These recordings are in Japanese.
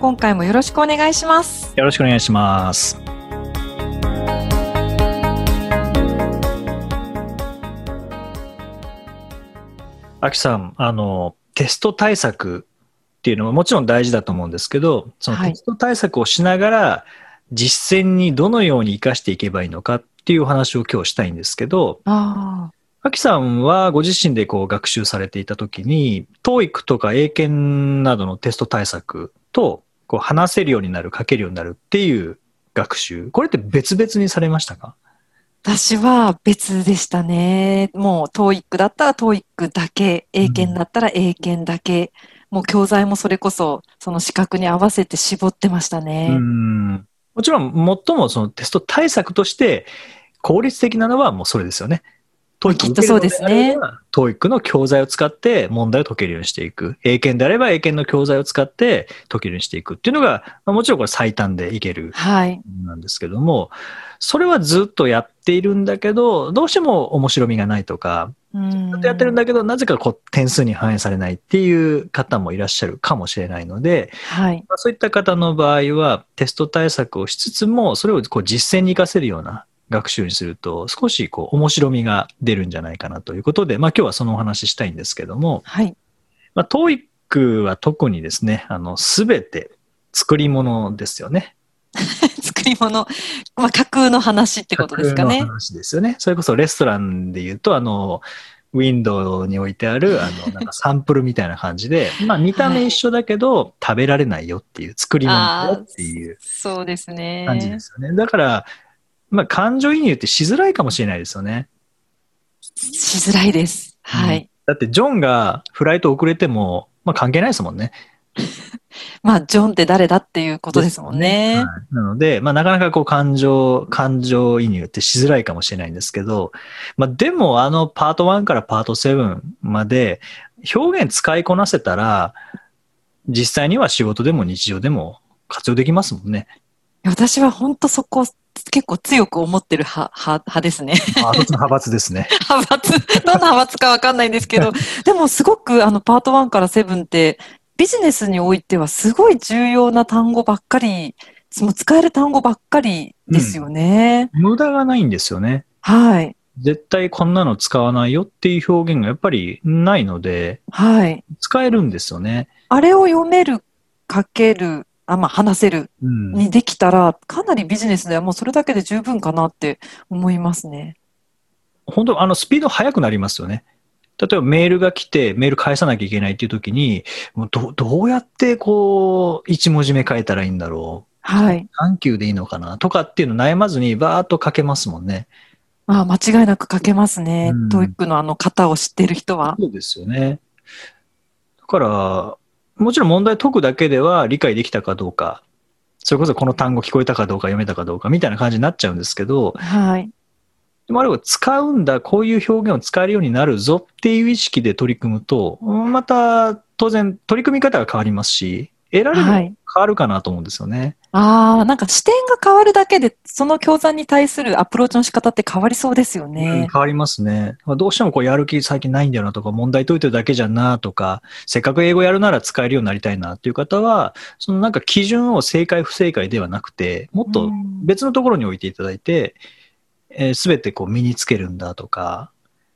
今回もよろしくお願いします。よろしくお願いします。あきさんあのテスト対策っていうのももちろん大事だと思うんですけどそのはい。テスト対策をしながら実践にどのように生かしていけばいいのかっていうお話を今日したいんですけど、あアキさんはご自身でこう学習されていたときに、TOEIC とか英検などのテスト対策とこう話せるようになる、書けるようになるっていう学習、これって別々にされましたか？私は別でしたね。もう TOEIC だったら TOEIC だけ、英検だったら英検だけ、もう教材もそれこそその資格に合わせて絞ってましたうね。ん。もちろん、最もそのテスト対策として効率的なのはもうそれですよね。TOEIC きっとそうですね受けるのであれば TOEIC の教材を使って問題を解けるようにしていく。英検であれば英検の教材を使って解けるようにしていくっていうのが、まあもちろんこれ最短でいけるはい。なんですけども、それはずっとやっているんだけど、どうしても面白みがないとか、うんずっとやってるんだけど、なぜかこう点数に反映されないっていう方もいらっしゃるかもしれないので、はい。まあそういった方の場合は、テスト対策をしつつも、それをこう実践に活かせるような学習にすると、少しこう面白みが出るんじゃないかなということで、まあ今日はそのお話ししたいんですけども、はい。まあ TOEIC は特にですね、あの、すべて作り物ですよね。作り物、まあ、架空の話ってことですかね架空の。話ですよね。それこそレストランで言うと、あの、ウィンドウに置いてある、あの、なんかサンプルみたいな感じで、まあ見た目一緒だけど、食べられないよっていう、作り物だよっていうそうですね。感じですよね。だから、まあ感情移入ってしづらいかもしれないですよね。しづらいです。はい。だってジョンがフライト遅れても、まあ関係ないですもんね。まあ、ジョンって誰だっていうことですもんね。はいなので、まあ、なかなかこう感情、感情移入ってしづらいかもしれないんですけど、まあ、でもあのパート1からパート7まで表現使いこなせたら、実際には仕事でも日常でも活用できますもんね。私は本当そこ結構強く思ってる派派派ですね。派閥ですね。派閥、どんな派閥かわかんないんですけど、でもすごくあのパート1から7ってビジネスにおいてはすごい重要な単語ばっかり、その使える単語ばっかりですよね。無駄がないんですよね。はい。絶対こんなの使わないよっていう表現がやっぱりないので、はい。使えるんですよね。あれを読める、書ける、あ、まあ、話せるうん。にできたら、かなりビジネスではもうそれだけで十分かなって思いますね。本当あの、スピード速くなりますよね。例えばメールが来て、メール返さなきゃいけないっていう時に、もうどどうやってこう、一文字目書いたらいいんだろう。はい。 Thank you でいいのかな？とかっていうの悩まずにバーっと書けますもんね。まあ、間違いなく書けますねうん。トイックのあの型を知ってる人は。そうですよね。だから、もちろん問題解くだけでは理解できたかどうか、それこそこの単語聞こえたかどうか読めたかどうかみたいな感じになっちゃうんですけど、はい。でもあれを使うんだ、こういう表現を使えるようになるぞっていう意識で取り組むと、うんまた当然取り組み方が変わりますし、得られる変はい。わるかなと思うんですよね。ああ、なんか視点が変わるだけで、その教材に対するアプローチの仕方って変わりそうですようんね。変わりますね。まあどうしてもこうやる気最近ないんだよなとか、問題解いてるだけじゃなとか、せっかく英語やるなら使えるようになりたいなっていう方は、そのなんか基準を正解不正解ではなくて、もっとうん別のところに置いていただいて、すべ、てこう身につけるんだとか、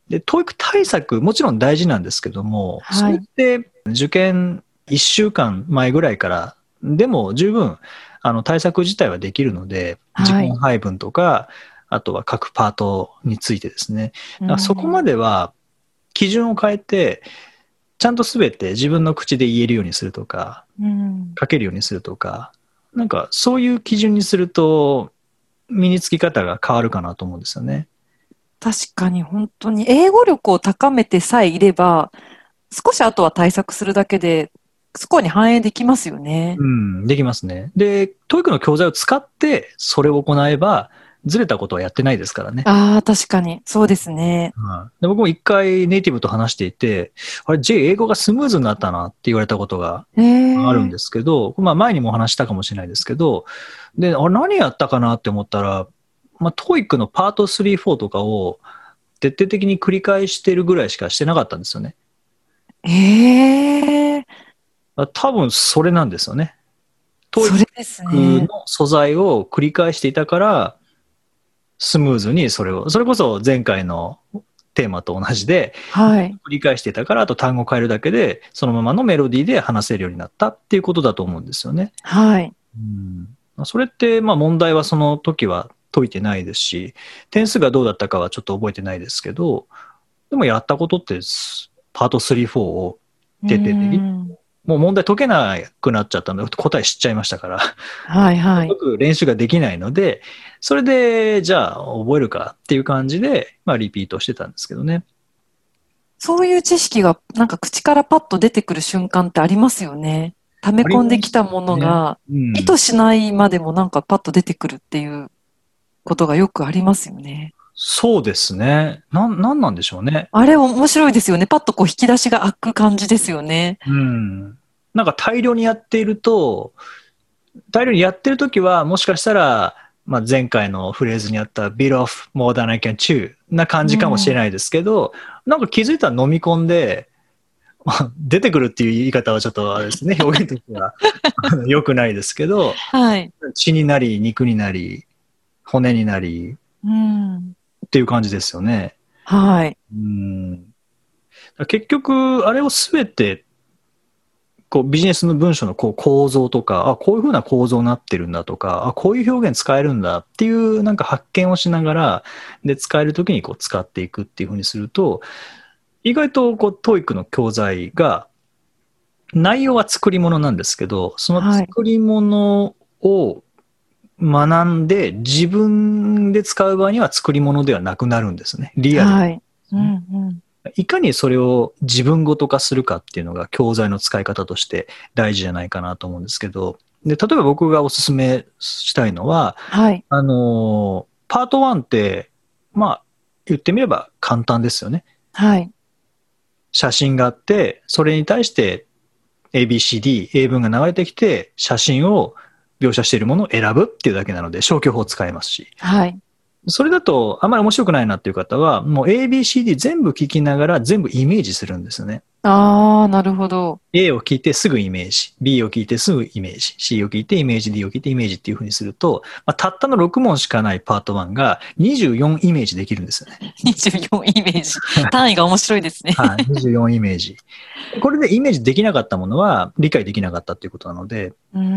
で、教育対策、もちろん大事なんですけども、はいそれって受験1週間前ぐらいから、でも十分、あの対策自体はできるので、はい時間配分とか、あとは各パートについてですね、そこまで。では基準を変えて、ちゃんとすべて自分の口で言えるようにするとか、うん書けるようにするとか、なんかそういう基準にすると、身につき方が変わるかなと思うんですよね。確かに本当に英語力を高めてさえいれば、少しあとは対策するだけでスコアに反映できますよね。うん、できますね。で、 TOEIC の教材を使ってそれを行えば、ずれたことはやってないですからね。ああ、確かに。そうですね。うんで僕も一回ネイティブと話していて、あれ、J 英語がスムーズになったなって言われたことがええあるんですけど、まあ前にもお話したかもしれないですけど、で、あれ何やったかなって思ったら、まあ、 TOEICのパート3、4とかを徹底的に繰り返してるぐらいしかしてなかったんですよね。ええあ多分それなんですよね。 TOEICね。の素材を繰り返していたから、スムーズにそれを、それこそ前回のテーマと同じで、はい。繰り返していたから、あと単語を変えるだけで、そのままのメロディーで話せるようになったっていうことだと思うんですよね。はい。うん、それって、まあ問題はその時は解いてないですし、点数がどうだったかはちょっと覚えてないですけど、でもやったことって、パート3、4を徹底的にうんもう問題解けなくなっちゃったので、答え知っちゃいましたから、はいはいよ。く練習ができないので、それで、じゃあ覚えるかっていう感じで、まあリピートしてたんですけどね。そういう知識がなんか口からパッと出てくる瞬間ってありますよね。溜め込んできたものが、うん意図しないまでもなんかパッと出てくるっていうことがよくありますよね。そうですね。なん、なんなんでしょうね。あれ面白いですよね。パッとこう引き出しが開く感じですよね。うん。なんか大量にやっていると、大量にやってるときは、もしかしたら、まあ、前回のフレーズにあった bit off more than I can chew な感じかもしれないですけど、なんか気づいたら飲み込んで、まあ出てくるっていう言い方はちょっとあれですね、表現としては良くないですけど、はい。血になり、肉になり、骨になりうん。っていう感じですよね。はい。うん結局、あれをすべて、こうビジネスの文章のこう構造とか、あ、こういうふうな構造になってるんだとか、あ、こういう表現使えるんだっていうなんか発見をしながら、で、使えるときにこう使っていくっていうふうにすると、意外とこう、 TOEIC の教材が、内容は作り物なんですけど、その作り物を学んで、自分で使う場合には作り物ではなくなるんですね。リアルにはい。うんうん。いかにそれを自分ごと化するかっていうのが教材の使い方として大事じゃないかなと思うんですけど、で、例えば僕がお勧めしたいのは、はい。あの、パート1って、まあ、言ってみれば簡単ですよね。はい。写真があって、それに対して ABCD、英文が流れてきて、写真を描写しているものを選ぶっていうだけなので、消去法を使えますし。はい。それだとあまり面白くないなっていう方は、もう ABCD 全部聞きながら全部イメージするんですよね。ああ、なるほど。A を聞いてすぐイメージ、B を聞いてすぐイメージ、C を聞いてイメージ、D を聞いてイメージっていうふうにすると、まあ、たったの6問しかないパート1が24イメージできるんですよね。24イメージ。単位が面白いですね。はい、24イメージ。これでイメージできなかったものは理解できなかったっていうことなので、うんう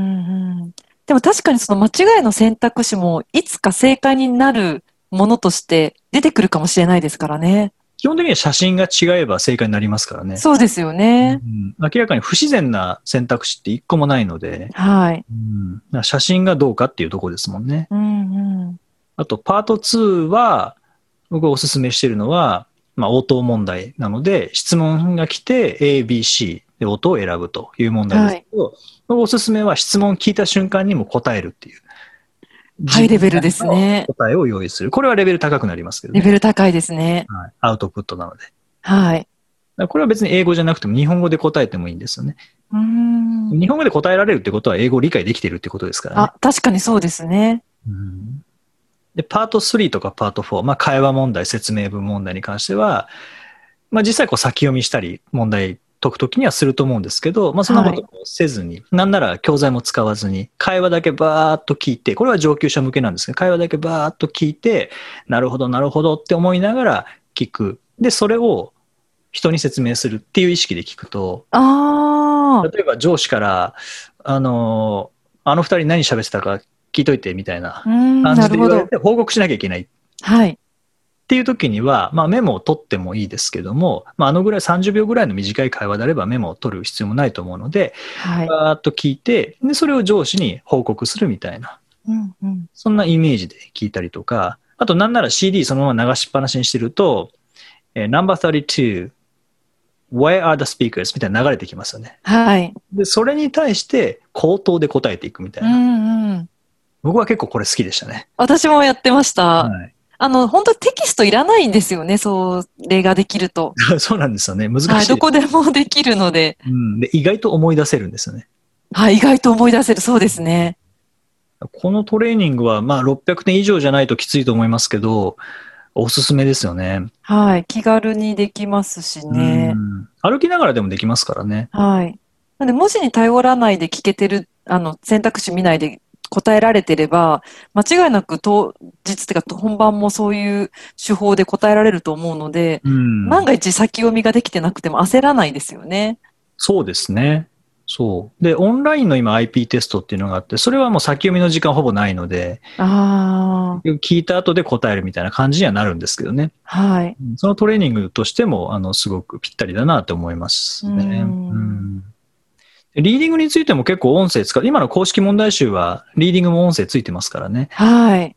ん。でも確かにその間違いの選択肢もいつか正解になるものとして出てくるかもしれないですからね。基本的には写真が違えば正解になりますからね。そうですよね。うん明らかに不自然な選択肢って一個もないので、はい。うん、写真がどうかっていうところですもんね。うんうん。あと、パート2は、僕がおすすめしているのは、まあ、応答問題なので、質問が来て A、B、C で音を選ぶという問題ですけど、僕おすすめは質問聞いた瞬間にも答えるっていう。ハイレベルですね。答えを用意する。これはレベル高くなりますけどね。レベル高いですね。はい、アウトプットなので。はい。らこれは別に英語じゃなくても日本語で答えてもいいんですよね。うーん。日本語で答えられるってことは英語を理解できているってことですからね。あ、確かにそうですね。うんで、パート3とかパート4、まあ、会話問題、説明文問題に関しては、まあ、実際こう先読みしたり、問題解くときにはすると思うんですけど、まあ、そんなことをせずに、なんなら教材も使わずに、会話だけバーっと聞いて、これは上級者向けなんですけど、会話だけバーっと聞いて、なるほど、なるほどって思いながら聞く。で、それを人に説明するっていう意識で聞くと、あ。例えば上司から、あの、あの二人何喋ってたか聞いといてみたいな、感。じで言われて報告しなきゃいけないはい。ていう時には、まあ、メモを取ってもいいですけども、まあ、あのぐらい30秒ぐらいの短い会話であればメモを取る必要もないと思うので、はい。バーっと聞いてでそれを上司に報告するみたいなうんうん。そんなイメージで聞いたりとかあとなんなら CD そのまま流しっぱなしにしてると、えー、Number 32 Where are the speakers? みたいな流れてきますよね。はい。で、それに対して口頭で答えていくみたいうな。んうん。僕は結構これ好きでしたね。私もやってました。はい。あの、本当テキストいらないんですよね、それができると。そうなんですよね。難しいはい。どこでもできるので、うん。で、意外と思い出せるんですよね。はい、意外と思い出せる。そうですね。このトレーニングは、まあ、600点以上じゃないときついと思いますけど、おすすめですよね。はい、気軽にできますしねう。ん歩きながらでもできますからね。はい。なんで、文字に頼らないで聞けてる、あの、選択肢見ないで答えられてれば、間違いなく当日っていうか本番もそういう手法で答えられると思うので、うん。万が一先読みができてなくても焦らないですよね。そうですね。そう。で、オンラインの今 IP テストっていうのがあって、それはもう先読みの時間ほぼないので、あ聞いた後で答えるみたいな感じにはなるんですけどね。あ、はい。うんそのトレーニングとしても、あの、すごくぴったりだなと思いますね。うんリーディングについても結構音声使う。今の公式問題集は、リーディングも音声ついてますからね。はい。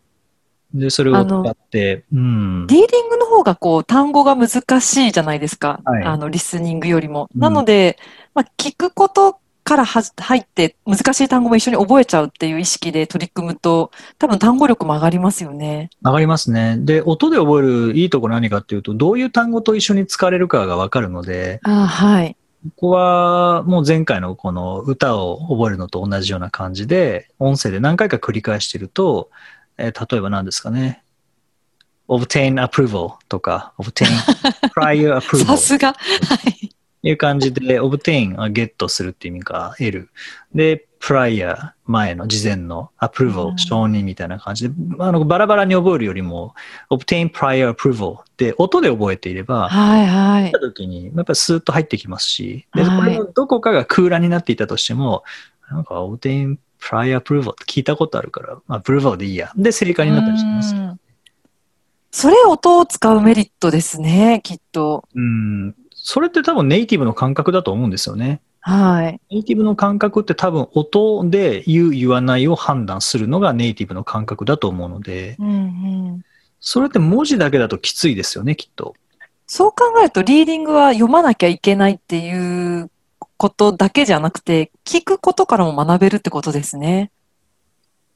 で、それを使って、うん。リーディングの方がこう単語が難しいじゃないですか。はいあの、リスニングよりも。うんなので、まあ、聞くことからは入って難しい単語も一緒に覚えちゃうっていう意識で取り組むと、多分単語力も上がりますよね。上がりますね。で、音で覚えるいいところ何かっていうと、どういう単語と一緒に使われるかがわかるので、ああ、はい。ここはもう前回のこの歌を覚えるのと同じような感じで、音声で何回か繰り返してると、えー例えば何ですかね。obtain approval とか、obtain prior さ approval すが。はい。いう感じで、obtain はゲットするっていう意味か、得る。で、prior 前の事前の approval うん承認みたいな感じで、あのバラバラに覚えるよりも、obtain prior approval で音で覚えていれば、はい、はい見た。時に、やっぱりスーッと入ってきますし、で、はいこれのどこかが空欄になっていたとしても、なんか、obtain prior approval って聞いたことあるから、まあ、approval でいいや。で、正解になったりします。うんそれ音を使うメリットですね、きっと。うん。それって多分ネイティブの感覚だと思うんですよね。はい。ネイティブの感覚って多分音で言う、言わないを判断するのがネイティブの感覚だと思うので、うんうん。それって文字だけだときついですよね、きっと。そう考えると、リーディングは読まなきゃいけないっていうことだけじゃなくて、聞くことからも学べるってことですね。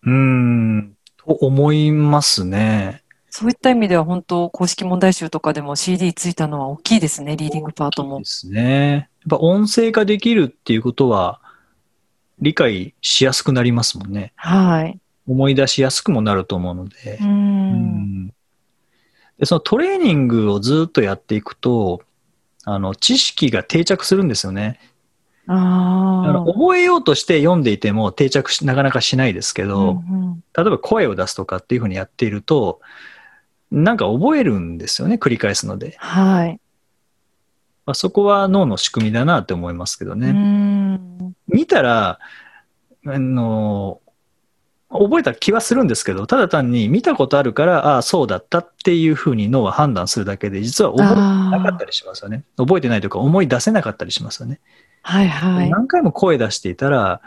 うーん、と思いますね。そういった意味では本当、公式問題集とかでも CD ついたのは大きいですね、リーディングパートもで。すね。やっぱ音声化できるっていうことは、理解しやすくなりますもんね。はい。思い出しやすくもなると思うのでう。。うんんでそのトレーニングをずっとやっていくと、あの、知識が定着するんですよね。あのあ覚えようとして読んでいても定着しなかなかしないですけあ。ど、うんうん例えば声を出すとかっていうふうにやっていると、なんか覚えるんですよね、繰り返すので。はい。まあ、そこは脳の仕組みだなって思いますけどうね。ん。見たら、あの、覚えた気はするんですけど、ただ単に見たことあるから、ああ、そうだったっていうふうに脳は判断するだけで、実は覚えてなかったりしますよね。覚えてないというか、思い出せなかったりしますよね。はいはい。何回も声出していたら、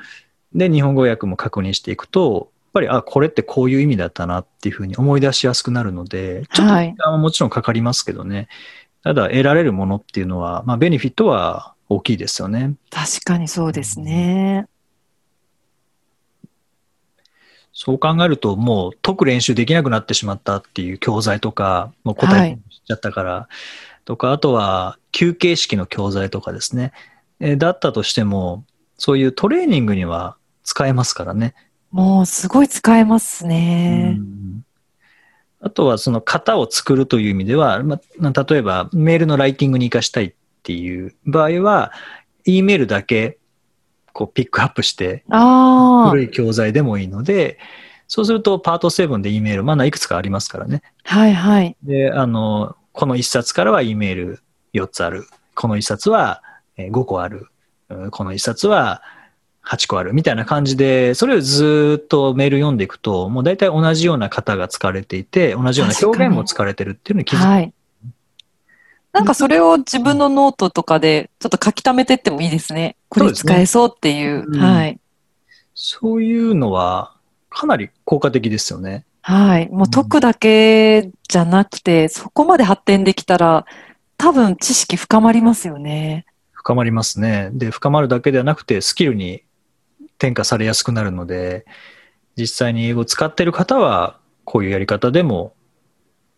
で、日本語訳も確認していくと、やっぱり、あ、これってこういう意味だったなっていうふうに思い出しやすくなるので、ちょっとはい時間はもちろんかかりますけどね。ただ、得られるものっていうのは、まあ、ベネフィットは大きいですよね。確かにそうですね。そう考えると、もう解く練習できなくなってしまったっていう教材とか、もう答えしちゃったから、とか、あとは休憩式の教材とかですね。えーだったとしても、そういうトレーニングには使えますからね。もうすごい使えますうね。んあとはその型を作るという意味では、まあ、例えばメールのライティングに活かしたいっていう場合は、E メールだけこうピックアップして、あ古い教材でもいいので、そうするとパート7で E メール、まだいくつかありますからね。あ、はいはい。で、あの、この一冊からは E メール4つある。この一冊はえー5個ある。うんこの一冊は8個ある。みたいな感じで、それをずーっとメール読んでいくと、もう大体同じような型が使われていて、同じような表現も使われてるっていうのに気づく。はい。なんかそれを自分のノートとかでちょっと書き溜めてってもいいですね。これ使えそうっていう。うんはい。そういうのはかなり効果的ですよね。はい。もう解くだけじゃなくて、そこまで発展できたら、多分知識深まりますよね。深まりますね。で、深まるだけではなくて、スキルに転化されやすくなるので、実際に英語を使っている方は、こういうやり方でも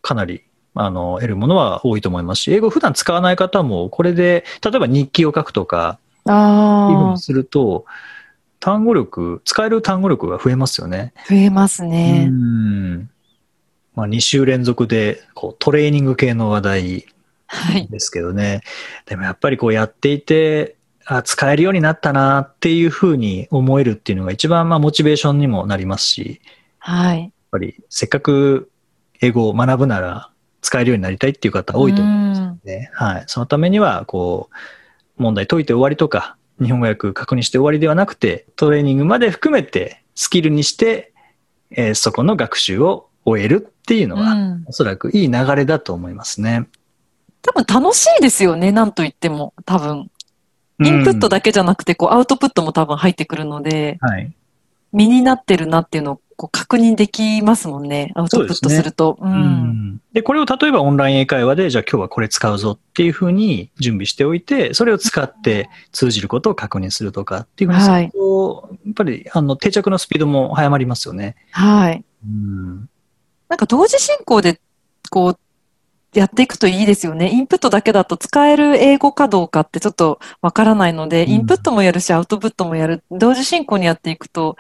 かなりあの得るものは多いと思いますし、英語を普段使わない方も、これで、例えば日記を書くとか、あすると、単語力、使える単語力が増えますよね。増えますね。うん。まあ、2週連続でこうトレーニング系の話題はい。ですけどね。でもやっぱりこうやっていて、あ使えるようになったなっていうふうに思えるっていうのが一番まあモチベーションにもなりますし、はい。やっぱりせっかく英語を学ぶなら使えるようになりたいっていう方多いと思うんですよね。はい。そのためには、こう、問題解いて終わりとか、日本語訳確認して終わりではなくて、トレーニングまで含めてスキルにして、えーそこの学習を終えるっていうのは、うんおそらくいい流れだと思いますね。多分楽しいですよね、なんと言っても。多分。インプットだ、だけじゃなくて、こう、アウトプットも多分入ってくるので、はい。身になってるなっていうのをこう確認できますもんね。アウトプットすると。ううんんで、これを例えばオンライン英会話で、じゃあ今日はこれ使うぞっていうふうに準備しておいて、それを使って通じることを確認するとかっていうふうにすると、やっぱりあの定着のスピードも早まりますよね。はい。うん。なんか同時進行で、こう、やっていくといいですよね。インプットだけだと使える英語かどうかってちょっとわからないので、うんインプットもやるし、アウトプットもやる。同時進行にやっていくと、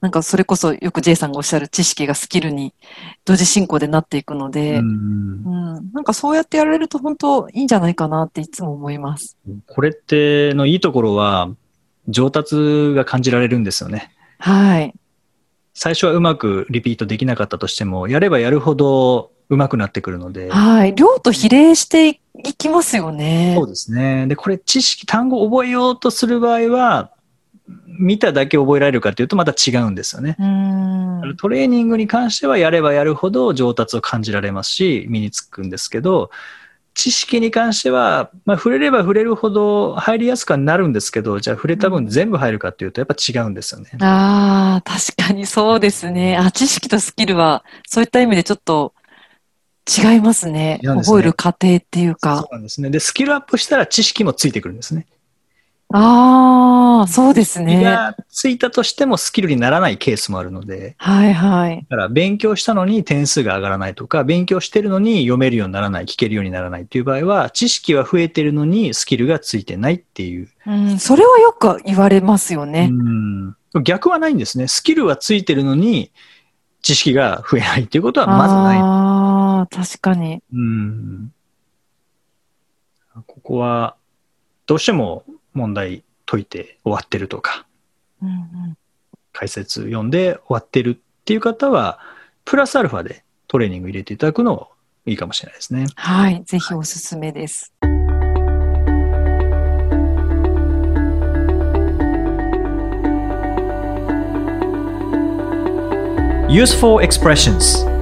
なんかそれこそよく J さんがおっしゃる知識がスキルに同時進行でなっていくので、うんうん、なんかそうやってやられると本当いいんじゃないかなっていつも思います。これってのいいところは、上達が感じられるんですよね。はい。最初はうまくリピートできなかったとしても、やればやるほどうまくなってくるので。はい。量と比例していきますよねそう。ですね。で、これ知識、単語を覚えようとする場合は、見ただけ覚えられるかというとまた違うんですよね。うん。トレーニングに関してはやればやるほど上達を感じられますし、身につくんですけど、知識に関しては、まあ、触れれば触れるほど入りやすくはなるんですけど、じゃあ触れた分全部入るかっていうとやっぱ違うんですよね。ああ、確かにそうですね。あ、知識とスキルは、そういった意味でちょっと違いますね。すね覚える過程っていうそか。うなんですね。で、スキルアップしたら知識もついてくるんですね。ああ、そうですね。がついたとしてもスキルにならないケースもあるので、はいはい。だから勉強したのに点数が上がらないとか、勉強してるのに読めるようにならない、聞けるようにならないっていう場合は、知識は増えてるのにスキルがついてないっていう。うん、それはよく言われますよね。うん逆はないんですね。スキルはついてるのに知識が増えないっていうことはまずない。確かに。うんここはどうしても問題解いて終わってるとか、うんうん解説読んで終わってるっていう方は、プラスアルファでトレーニング入れていただくのいいかもしれないですね。はい。ぜひおすすめです。Useful expressions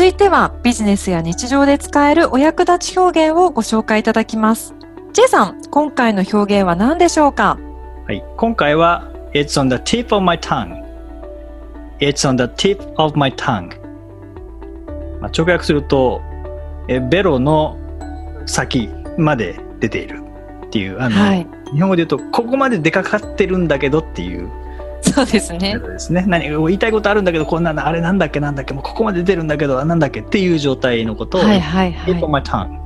続いてはビジネスや日常で使えるお役立ち表現をご紹介いただきます。J さん、今回の表現は何でしょうか？はい、今回は It's on the tip of my tongue It's on the tip of my tongue まあ直訳するとえベロの先まで出ているっていうあの、はい。日本語で言うとここまで出かかってるんだけどっていうそうですね。ですね何言いたいことあるんだけどこんなのあれなんだっけなんだっけもうここまで出てるんだけどあなんだっけっていう状態のことを、はいはいはい。my tongue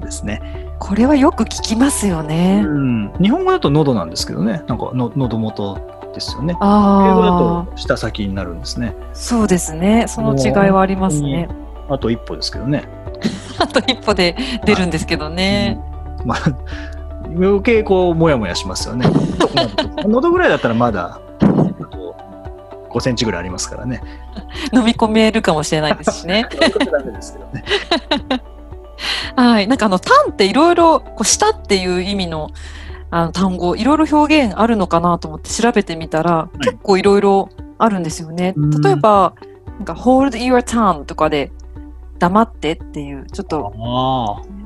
ですね、これはよく聞きますよね。うん、日本語だと喉なんですけどねなんかの喉元ですよね英語だあと舌先になるんですね。あ、そうですね。その違いはありますね。あと一歩ですけどね。あと一歩で出るんですけどね。まあ、余計こう、もやもやしますよね。喉ぐらいだったらまだ、5センチぐらいありますからね。飲み込めるかもしれないですしね。はい。なんかあの、単っていろいろ、こう、舌っていう意味の、あの、単語、いろいろ表現あるのかなと思って調べてみたら、い結構いろいろあるんですよね。うん例えば、なんか、hold your tongue とかで、黙ってっていう、ちょっと、ああ。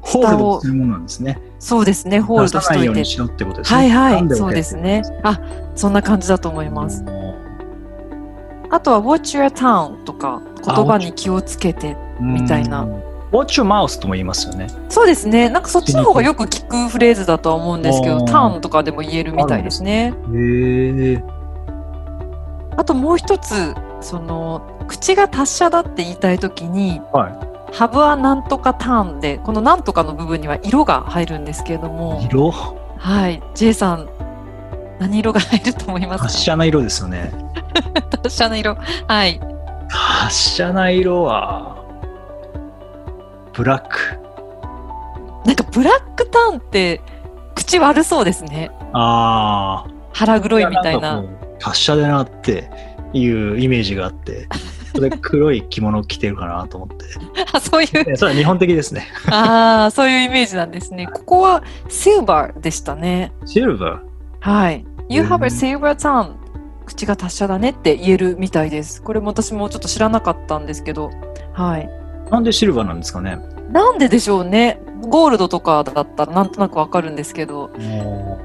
ホールドするものなんですね。そうですね、ホールドしといていように。しろってことですね。はいはい、そうですね。あ、そんな感じだと思います。うんあとは Watch your tongue とか言葉に気をつけて。みたいなうん。Watch your mouth とも言いますよね。そうですね。なんかそっちの方がよく聞くフレーズだとは思うんですけど、あー tongue とかでも言えるみたいですね。へえ。あともう一つ、その、口が達者だって言いたいときに、はハブはなんとかターンで、このなんとかの部分には色が入るんですけれども、色？はい。J さん、何色が入ると思いますか？達者な色ですよね。達者な色。はい。達者な色は、ブラック。なんかブラックターンって、口悪そうですね。ああ。腹黒いみたいんな。かこう達者だなっていうイメージがあって、それ黒い着物着てるかなと思って。あそういう、えそれは日本的ですね。ああ、そういうイメージなんですね。ここはシルバーでしたね。シルバはい。You へ have ー a silver tongue. 口が達者だねって言えるみたいです。これも私もちょっと知らなかったんですけど。はい。ー。なんでシルバーなんですかね？なんででしょうね。ゴールドとかだったらなんとなくわかるんですけど。うん。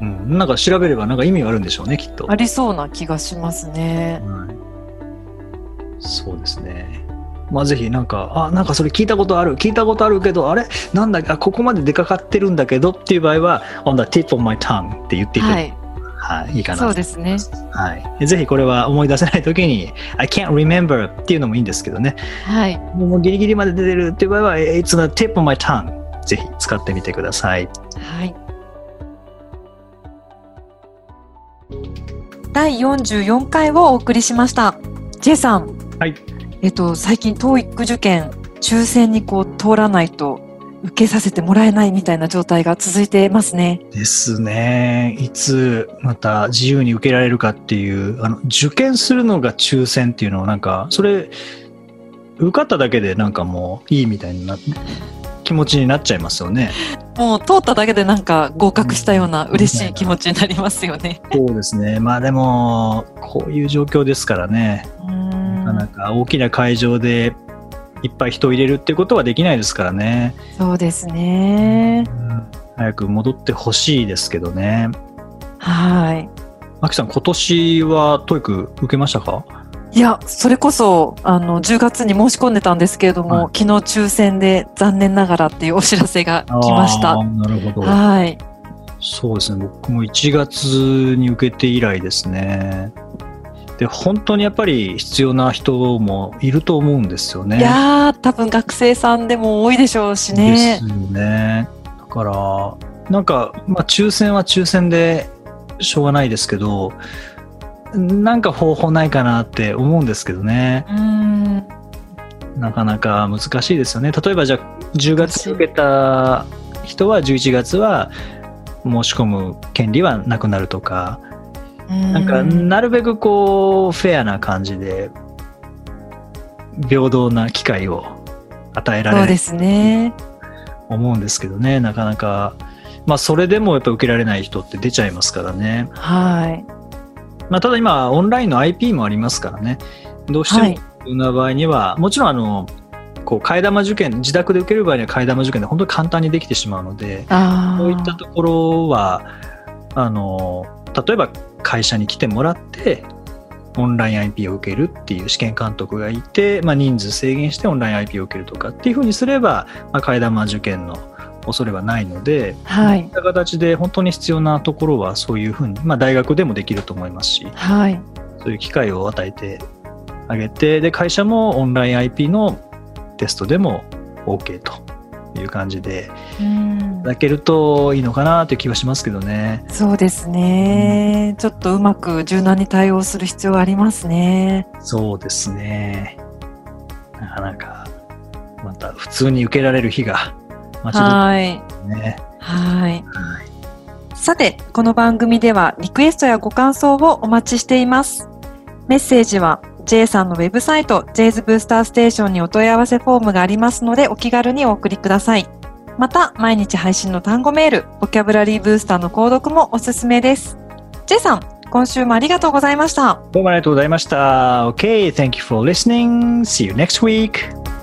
うん、なんか調べればなんか意味があるんでしょうね、きっと。ありそうな気がしますね。はい、そうですね。まあぜひなんか、あ、なんかそれ聞いたことある、聞いたことあるけど、あれ？なんだあ、ここまで出かかってるんだけどっていう場合は、on the tip of my tongue って言っていて、ははい、い。いいかなとそうですね。はい。でぜひこれは思い出せないときに、I can't remember っていうのもいいんですけどね。はい。もうギリギリまで出てるっていう場合は、It's the tip of my tongue ぜひ使ってみてください。はい。第44回をお送りしました。J さん。はい。えっと、最近 TOEIC 受験、抽選にこう通らないと受けさせてもらえないみたいな状態が続いてますね。ですね。いつまた自由に受けられるかっていう、あの、受験するのが抽選っていうのをなんか、それ、受かっただけでなんかもういいみたいな気持ちになっちゃいますよね。もう通っただけでなんか合格したような嬉しい気持ちになりますよね。そうですね。まあでも、こういう状況ですからね。うーんなかなか大きな会場でいっぱい人を入れるっていうことはできないですからね。そうですね。早く戻ってほしいですけどね。はい。マキさん、今年は TOEIC 受けましたか？いや、それこそ、あの、10月に申し込んでたんですけれども、は昨日抽選で残念ながらっていうお知らせが来ました。なるほど。はい。そうですね。僕も1月に受けて以来ですね。で、本当にやっぱり必要な人もいると思うんですよね。いやー、多分学生さんでも多いでしょうしでねす。よね。だから、なんか、まあ、抽選は抽選でしょうがないですけど、なんか方法ないかなって思うんですけどね。うーん。なかなか難しいですよね。例えばじゃあ、10月に受けた人は11月は申し込む権利はなくなるとか、ななんか、なるべくこう、フェアな感じで、平等な機会を与えられるそうですね。思うんですけどね、なかなか、まあ、それでもやっぱ受けられない人って出ちゃいますからね。はい。まあ、ただ今、オンラインの IP もありますからね、どうしてもな場合には、もちろん、あの、こう、替え玉受験、自宅で受ける場合には替え玉受験で本当に簡単にできてしまうので、ああ。そういったところは、あの、例えば会社に来てもらって、オンライン IP を受けるっていう試験監督がいて、まあ、人数制限してオンライン IP を受けるとかっていうふうにすれば、まあ、替え玉受験の恐れはないので、はいそういった形で本当に必要なところはそういうふうに、まあ、大学でもできると思いますし、はい。そういう機会を与えてあげて、で、会社もオンライン IP のテストでも OK という感じでうんいただけるといいのかなという気はしますけどね。そうですね。ちょっとうまく柔軟に対応する必要がありますね。そうですね。なかなか、また普通に受けられる日が待ち遠はい。いね。はい。はい。さて、この番組ではリクエストやご感想をお待ちしています。メッセージは J さんのウェブサイト J's ブースターステーションにお問い合わせフォームがありますのでお気軽にお送りください。また、毎日配信の単語メール、ボキャブラリーブースターの購読もおすすめです。J さん、今週もありがとうございました。どうもありがとうございました。OK, thank you for listening. See you next week.